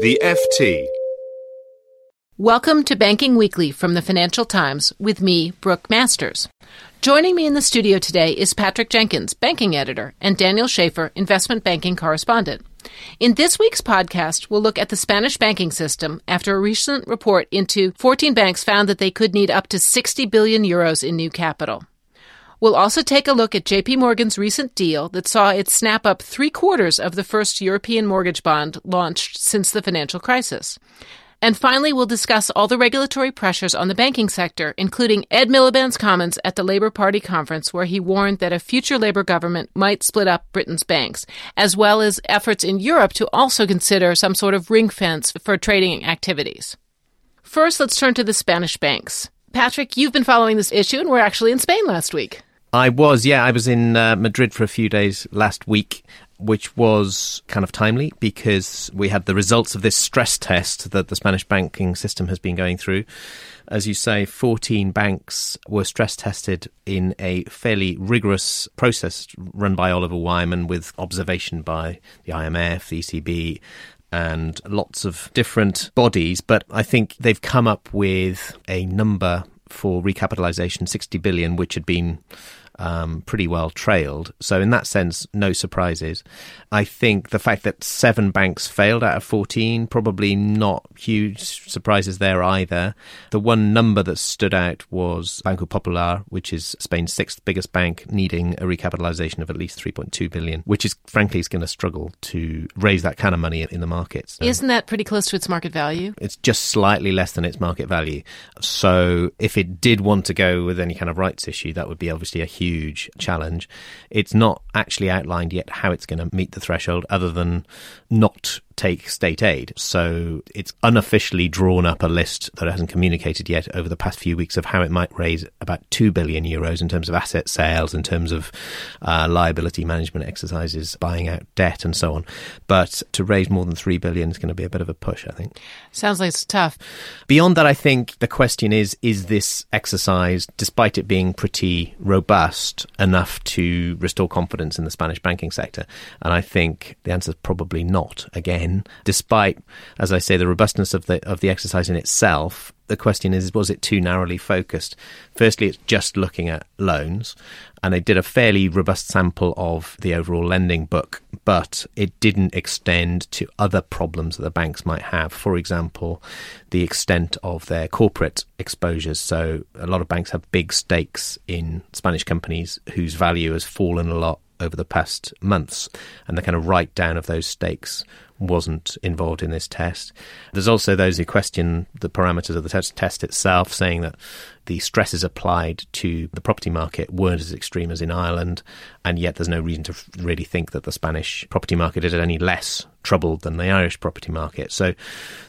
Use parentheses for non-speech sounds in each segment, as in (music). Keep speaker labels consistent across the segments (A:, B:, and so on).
A: The FT.
B: Welcome to Banking Weekly from the Financial Times with me, Brooke Masters. Joining me in the studio today is Patrick Jenkins, banking editor, and Daniel Schaefer, investment banking correspondent. In this week's podcast, we'll look at the Spanish banking system after a recent report into 14 banks found that they could need up to 60 billion euros in new capital. We'll also take a look at JP Morgan's recent deal that saw it snap up three quarters of the first European mortgage bond launched since the financial crisis. And finally, we'll discuss all the regulatory pressures on the banking sector, including Ed Miliband's comments at the Labour Party conference, where he warned that a future Labour government might split up Britain's banks, as well as efforts in Europe to also consider some sort of ring fence for trading activities. First, let's turn to the Spanish banks. Patrick, you've been following this issue, and we're actually in Spain last week.
C: I was, yeah. I was in uh, Madrid for a few days last week, which was kind of timely because we had the results of this stress test that the Spanish banking system has been going through. As you say, 14 banks were stress tested in a fairly rigorous process run by Oliver Wyman with observation by the IMF, the ECB, and lots of different bodies. But I think they've come up with a number for recapitalization, 60 billion, which had been um, pretty well trailed. So, in that sense, no surprises. I think the fact that seven banks failed out of 14, probably not huge surprises there either. The one number that stood out was Banco Popular, which is Spain's sixth biggest bank, needing a recapitalization of at least 3.2 billion, which is frankly is going to struggle to raise that kind of money in the markets.
B: So Isn't that pretty close to its market value?
C: It's just slightly less than its market value. So, if it did want to go with any kind of rights issue, that would be obviously a huge challenge. It's not actually outlined yet how it's going to meet the threshold other than not take state aid. So it's unofficially drawn up a list that it hasn't communicated yet over the past few weeks of how it might raise about 2 billion euros in terms of asset sales, in terms of uh, liability management exercises, buying out debt, and so on. But to raise more than 3 billion is going to be a bit of a push, I think.
B: Sounds like it's tough.
C: Beyond that, I think the question is is this exercise, despite it being pretty robust, enough to restore confidence in the Spanish banking sector? And I think the answer is probably not. Again, despite, as I say, the robustness of the of the exercise in itself. The question is, was it too narrowly focused? Firstly, it's just looking at loans, and they did a fairly robust sample of the overall lending book, but it didn't extend to other problems that the banks might have. For example, the extent of their corporate exposures. So, a lot of banks have big stakes in Spanish companies whose value has fallen a lot over the past months, and the kind of write down of those stakes wasn't involved in this test. There's also those who question the parameters of the test, test itself, saying that the stresses applied to the property market weren't as extreme as in Ireland, and yet there's no reason to really think that the Spanish property market is any less troubled than the Irish property market. So,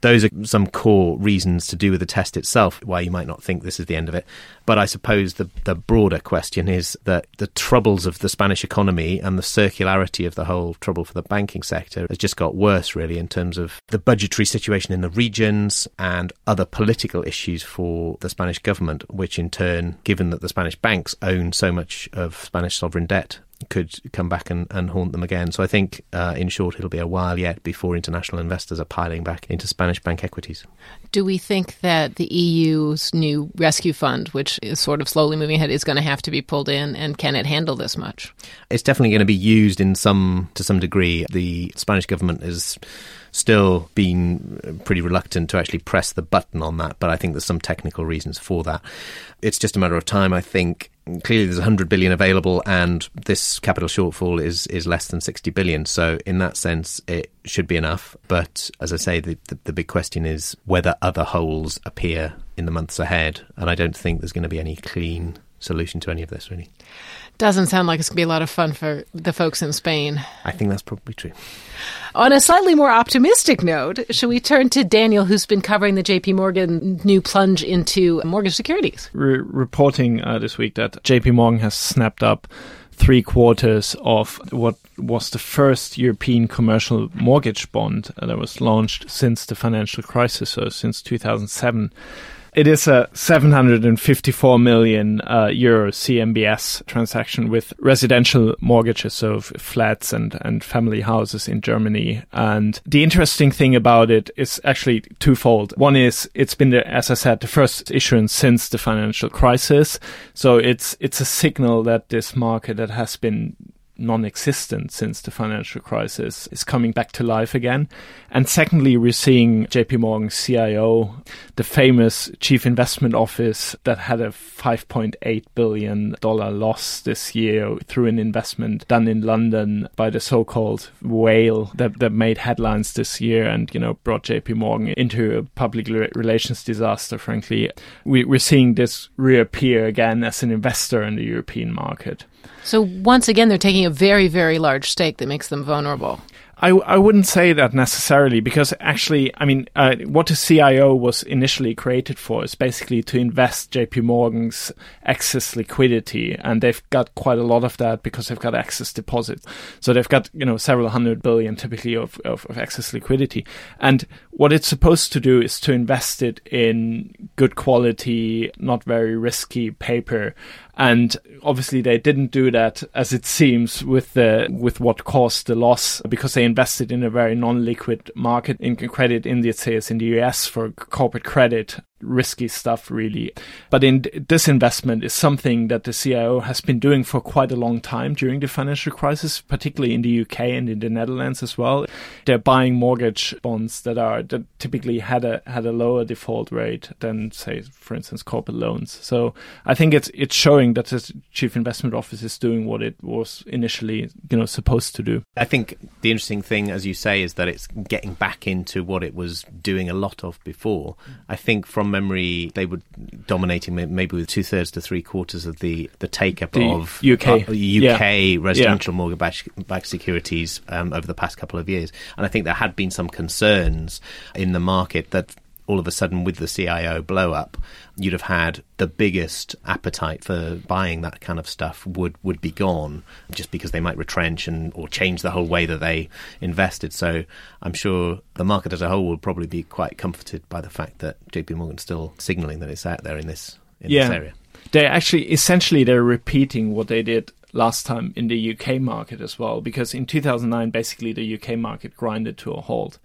C: those are some core reasons to do with the test itself, why you might not think this is the end of it. But I suppose the, the broader question is that the troubles of the Spanish economy and the circularity of the whole trouble for the banking sector has just got worse, really, in terms of the budgetary situation in the regions and other political issues for the Spanish government, which in turn, given that the Spanish banks own so much of Spanish sovereign debt, could come back and, and haunt them again. So I think, uh, in short, it'll be a while yet before international investors are piling back into Spanish bank equities.
B: Do we think that the EU's new rescue fund, which is sort of slowly moving ahead, is going to have to be pulled in, and can it handle this much?
C: It's definitely going to be used in some to some degree. The Spanish government is still been pretty reluctant to actually press the button on that, but I think there's some technical reasons for that. It's just a matter of time, I think. Clearly, there's 100 billion available, and this capital shortfall is is less than 60 billion. So, in that sense, it should be enough. But as I say, the, the, the big question is whether other holes appear in the months ahead, and I don't think there's going to be any clean solution to any of this, really.
B: Doesn't sound like it's going to be a lot of fun for the folks in Spain.
C: I think that's probably true.
B: On a slightly more optimistic note, should we turn to Daniel, who's been covering the JP Morgan new plunge into mortgage securities?
D: Re- reporting uh, this week that JP Morgan has snapped up three quarters of what was the first European commercial mortgage bond that was launched since the financial crisis, so since 2007. It is a 754 million uh, euro CMBS transaction with residential mortgages, so flats and, and family houses in Germany. And the interesting thing about it is actually twofold. One is it's been, the, as I said, the first issuance since the financial crisis. So it's, it's a signal that this market that has been non-existent since the financial crisis is coming back to life again. And secondly, we're seeing JP Morgan's CIO, the famous chief investment office that had a $5.8 billion loss this year through an investment done in London by the so-called whale that, that made headlines this year and, you know, brought JP Morgan into a public relations disaster, frankly. We, we're seeing this reappear again as an investor in the European market.
B: So once again, they're taking a very, very large stake that makes them vulnerable.
D: I, I wouldn't say that necessarily because actually, I mean, uh, what the CIO was initially created for is basically to invest JP Morgan's excess liquidity. And they've got quite a lot of that because they've got excess deposits. So they've got, you know, several hundred billion typically of, of, of excess liquidity. And what it's supposed to do is to invest it in good quality, not very risky paper and obviously they didn't do that as it seems with the with what caused the loss because they invested in a very non-liquid market in credit indices in the US for corporate credit risky stuff really. But in this investment is something that the CIO has been doing for quite a long time during the financial crisis particularly in the UK and in the Netherlands as well. They're buying mortgage bonds that are that typically had a had a lower default rate than say for instance corporate loans. So I think it's it's showing that the chief investment office is doing what it was initially you know supposed to do.
C: I think the interesting thing as you say is that it's getting back into what it was doing a lot of before. I think from memory, they were dominating maybe with two thirds to three quarters of the the take up
D: the
C: of
D: UK
C: uh, UK
D: yeah.
C: residential
D: yeah.
C: mortgage-backed securities um, over the past couple of years, and I think there had been some concerns in the market that all of a sudden with the CIO blow up, you'd have had the biggest appetite for buying that kind of stuff would, would be gone just because they might retrench and or change the whole way that they invested. So I'm sure the market as a whole will probably be quite comforted by the fact that JP Morgan's still signaling that it's out there in this in
D: yeah.
C: this area.
D: They actually essentially they're repeating what they did last time in the UK market as well because in 2009 basically the UK market grinded to a halt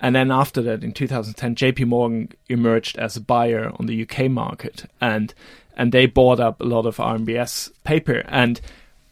D: and then after that, in 2010, JP Morgan emerged as a buyer on the UK market, and and they bought up a lot of RMBS paper. And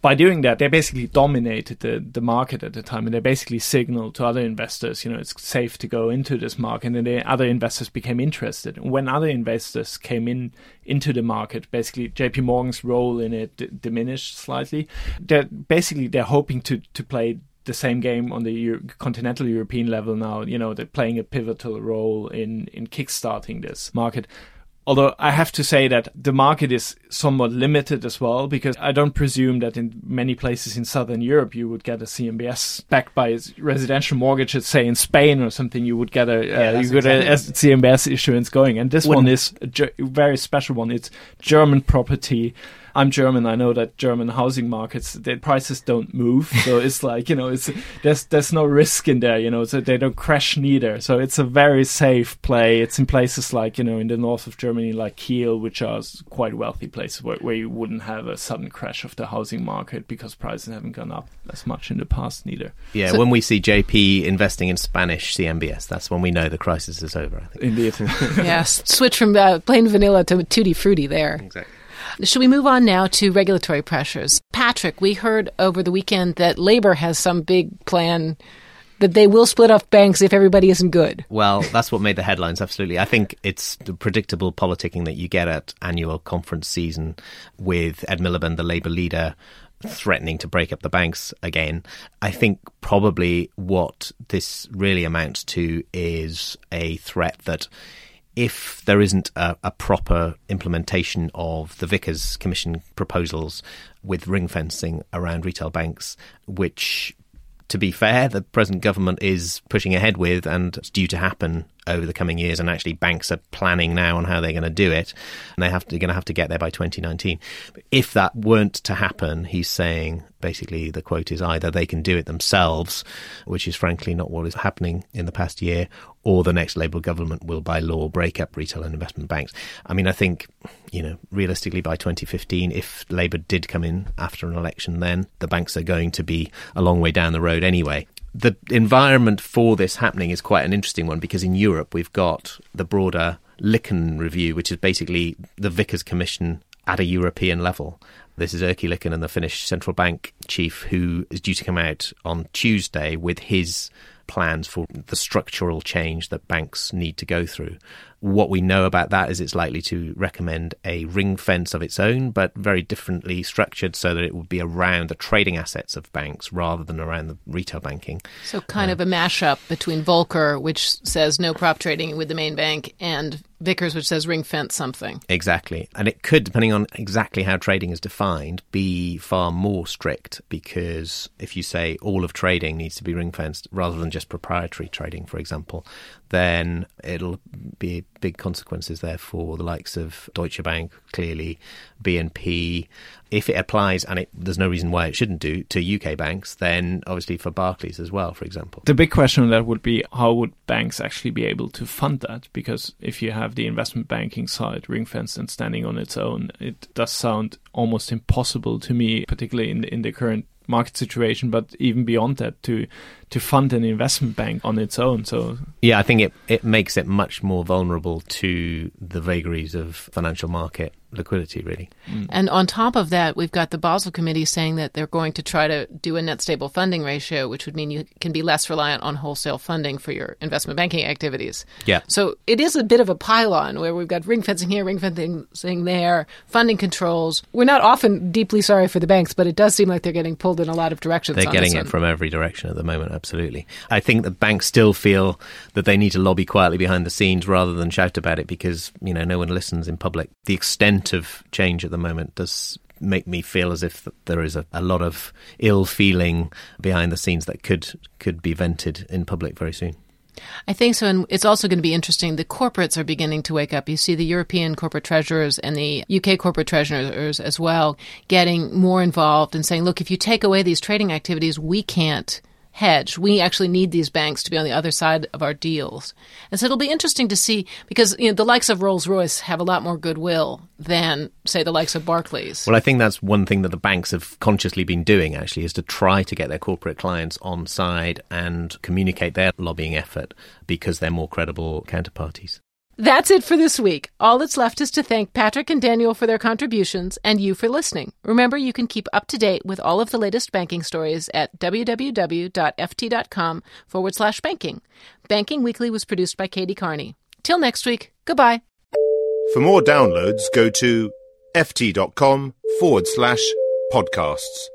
D: by doing that, they basically dominated the, the market at the time, and they basically signaled to other investors, you know, it's safe to go into this market, and the other investors became interested. When other investors came in into the market, basically JP Morgan's role in it d- diminished slightly. They're basically they're hoping to to play the same game on the Euro- continental European level now. You know, they're playing a pivotal role in in kickstarting this market. Although I have to say that the market is somewhat limited as well, because I don't presume that in many places in Southern Europe you would get a CMBS backed by residential mortgages, say in Spain or something, you would get a,
C: yeah,
D: uh, you get a, a CMBS issuance going. And this one is a ge- very special one. It's German property I'm German. I know that German housing markets, the prices don't move. So (laughs) it's like, you know, it's, there's, there's no risk in there, you know, so they don't crash neither. So it's a very safe play. It's in places like, you know, in the north of Germany, like Kiel, which are quite wealthy places where, where you wouldn't have a sudden crash of the housing market because prices haven't gone up as much in the past neither.
C: Yeah. So, when we see JP investing in Spanish CMBS, that's when we know the crisis is over, I think.
D: Indeed. (laughs)
B: yes. Switch from uh, plain vanilla to tutti frutti there.
C: Exactly.
B: Should we move on now to regulatory pressures? Patrick, we heard over the weekend that Labour has some big plan that they will split off banks if everybody isn't good.
C: Well, that's what made the headlines, absolutely. I think it's the predictable politicking that you get at annual conference season with Ed Miliband, the Labour leader, threatening to break up the banks again. I think probably what this really amounts to is a threat that if there isn't a, a, proper implementation of the Vickers Commission proposals with ring fencing around retail banks, which to be fair, the present government is pushing ahead with and it's due to happen over the coming years. And actually, banks are planning now on how they're going to do it. And they have to, they're going to have to get there by 2019. But if that weren't to happen, he's saying basically the quote is either they can do it themselves, which is frankly not what is happening in the past year, or the next Labour government will, by law, break up retail and investment banks. I mean, I think, you know, realistically by 2015, if Labour did come in after an election, then the banks are going to be a long way down the road anyway. The environment for this happening is quite an interesting one because in Europe we've got the broader Liikanen review, which is basically the Vickers Commission at a European level. This is Erkki Liikanen, the Finnish central bank chief, who is due to come out on Tuesday with his plans for the structural change that banks need to go through. What we know about that is it's likely to recommend a ring fence of its own, but very differently structured so that it would be around the trading assets of banks rather than around the retail banking.
B: So, kind of a mashup between Volcker, which says no prop trading with the main bank, and Vickers, which says ring fence something.
C: Exactly. And it could, depending on exactly how trading is defined, be far more strict because if you say all of trading needs to be ring fenced rather than just proprietary trading, for example, then it'll be big consequences there for the likes of Deutsche Bank, clearly BNP. If it applies, and it, there's no reason why it shouldn't do, to UK banks, then obviously for Barclays as well, for example.
D: The big question on that would be how would banks actually be able to fund that? Because if you have the investment banking side ring fenced and standing on its own, it does sound almost impossible to me, particularly in the, in the current market situation, but even beyond that, to to fund an investment bank on its own. So
C: yeah, I think it it makes it much more vulnerable to the vagaries of financial market liquidity, really.
B: Mm. And on top of that, we've got the Basel Committee saying that they're going to try to do a net stable funding ratio, which would mean you can be less reliant on wholesale funding for your investment banking activities.
C: Yeah.
B: So it is a bit of a pylon where we've got ring fencing here, ring fencing there, funding controls. We're not often deeply sorry for the banks, but it does seem like they're getting pulled in a lot of directions.
C: They're getting it from every direction at the moment absolutely. I think the banks still feel that they need to lobby quietly behind the scenes rather than shout about it because you know no one listens in public. The extent of change at the moment does make me feel as if there is a, a lot of ill feeling behind the scenes that could could be vented in public very soon.
B: I think so. And it's also going to be interesting. The corporates are beginning to wake up. You see the European corporate treasurers and the UK corporate treasurers as well getting more involved and saying, look, if you take away these trading activities, we can't hedge. We actually need these banks to be on the other side of our deals. And so it'll be interesting to see because you know the likes of Rolls-Royce have a lot more goodwill than say the likes of Barclays.
C: Well, I think that's one thing that the banks have consciously been doing actually is to try to get their corporate clients on side and communicate their lobbying effort because they're more credible counterparties.
B: That's it for this week. All that's left is to thank Patrick and Daniel for their contributions and you for listening. Remember, you can keep up to date with all of the latest banking stories at www.ft.com forward slash banking. Banking Weekly was produced by Katie Carney. Till next week, goodbye.
A: For more downloads, go to ft.com forward slash podcasts.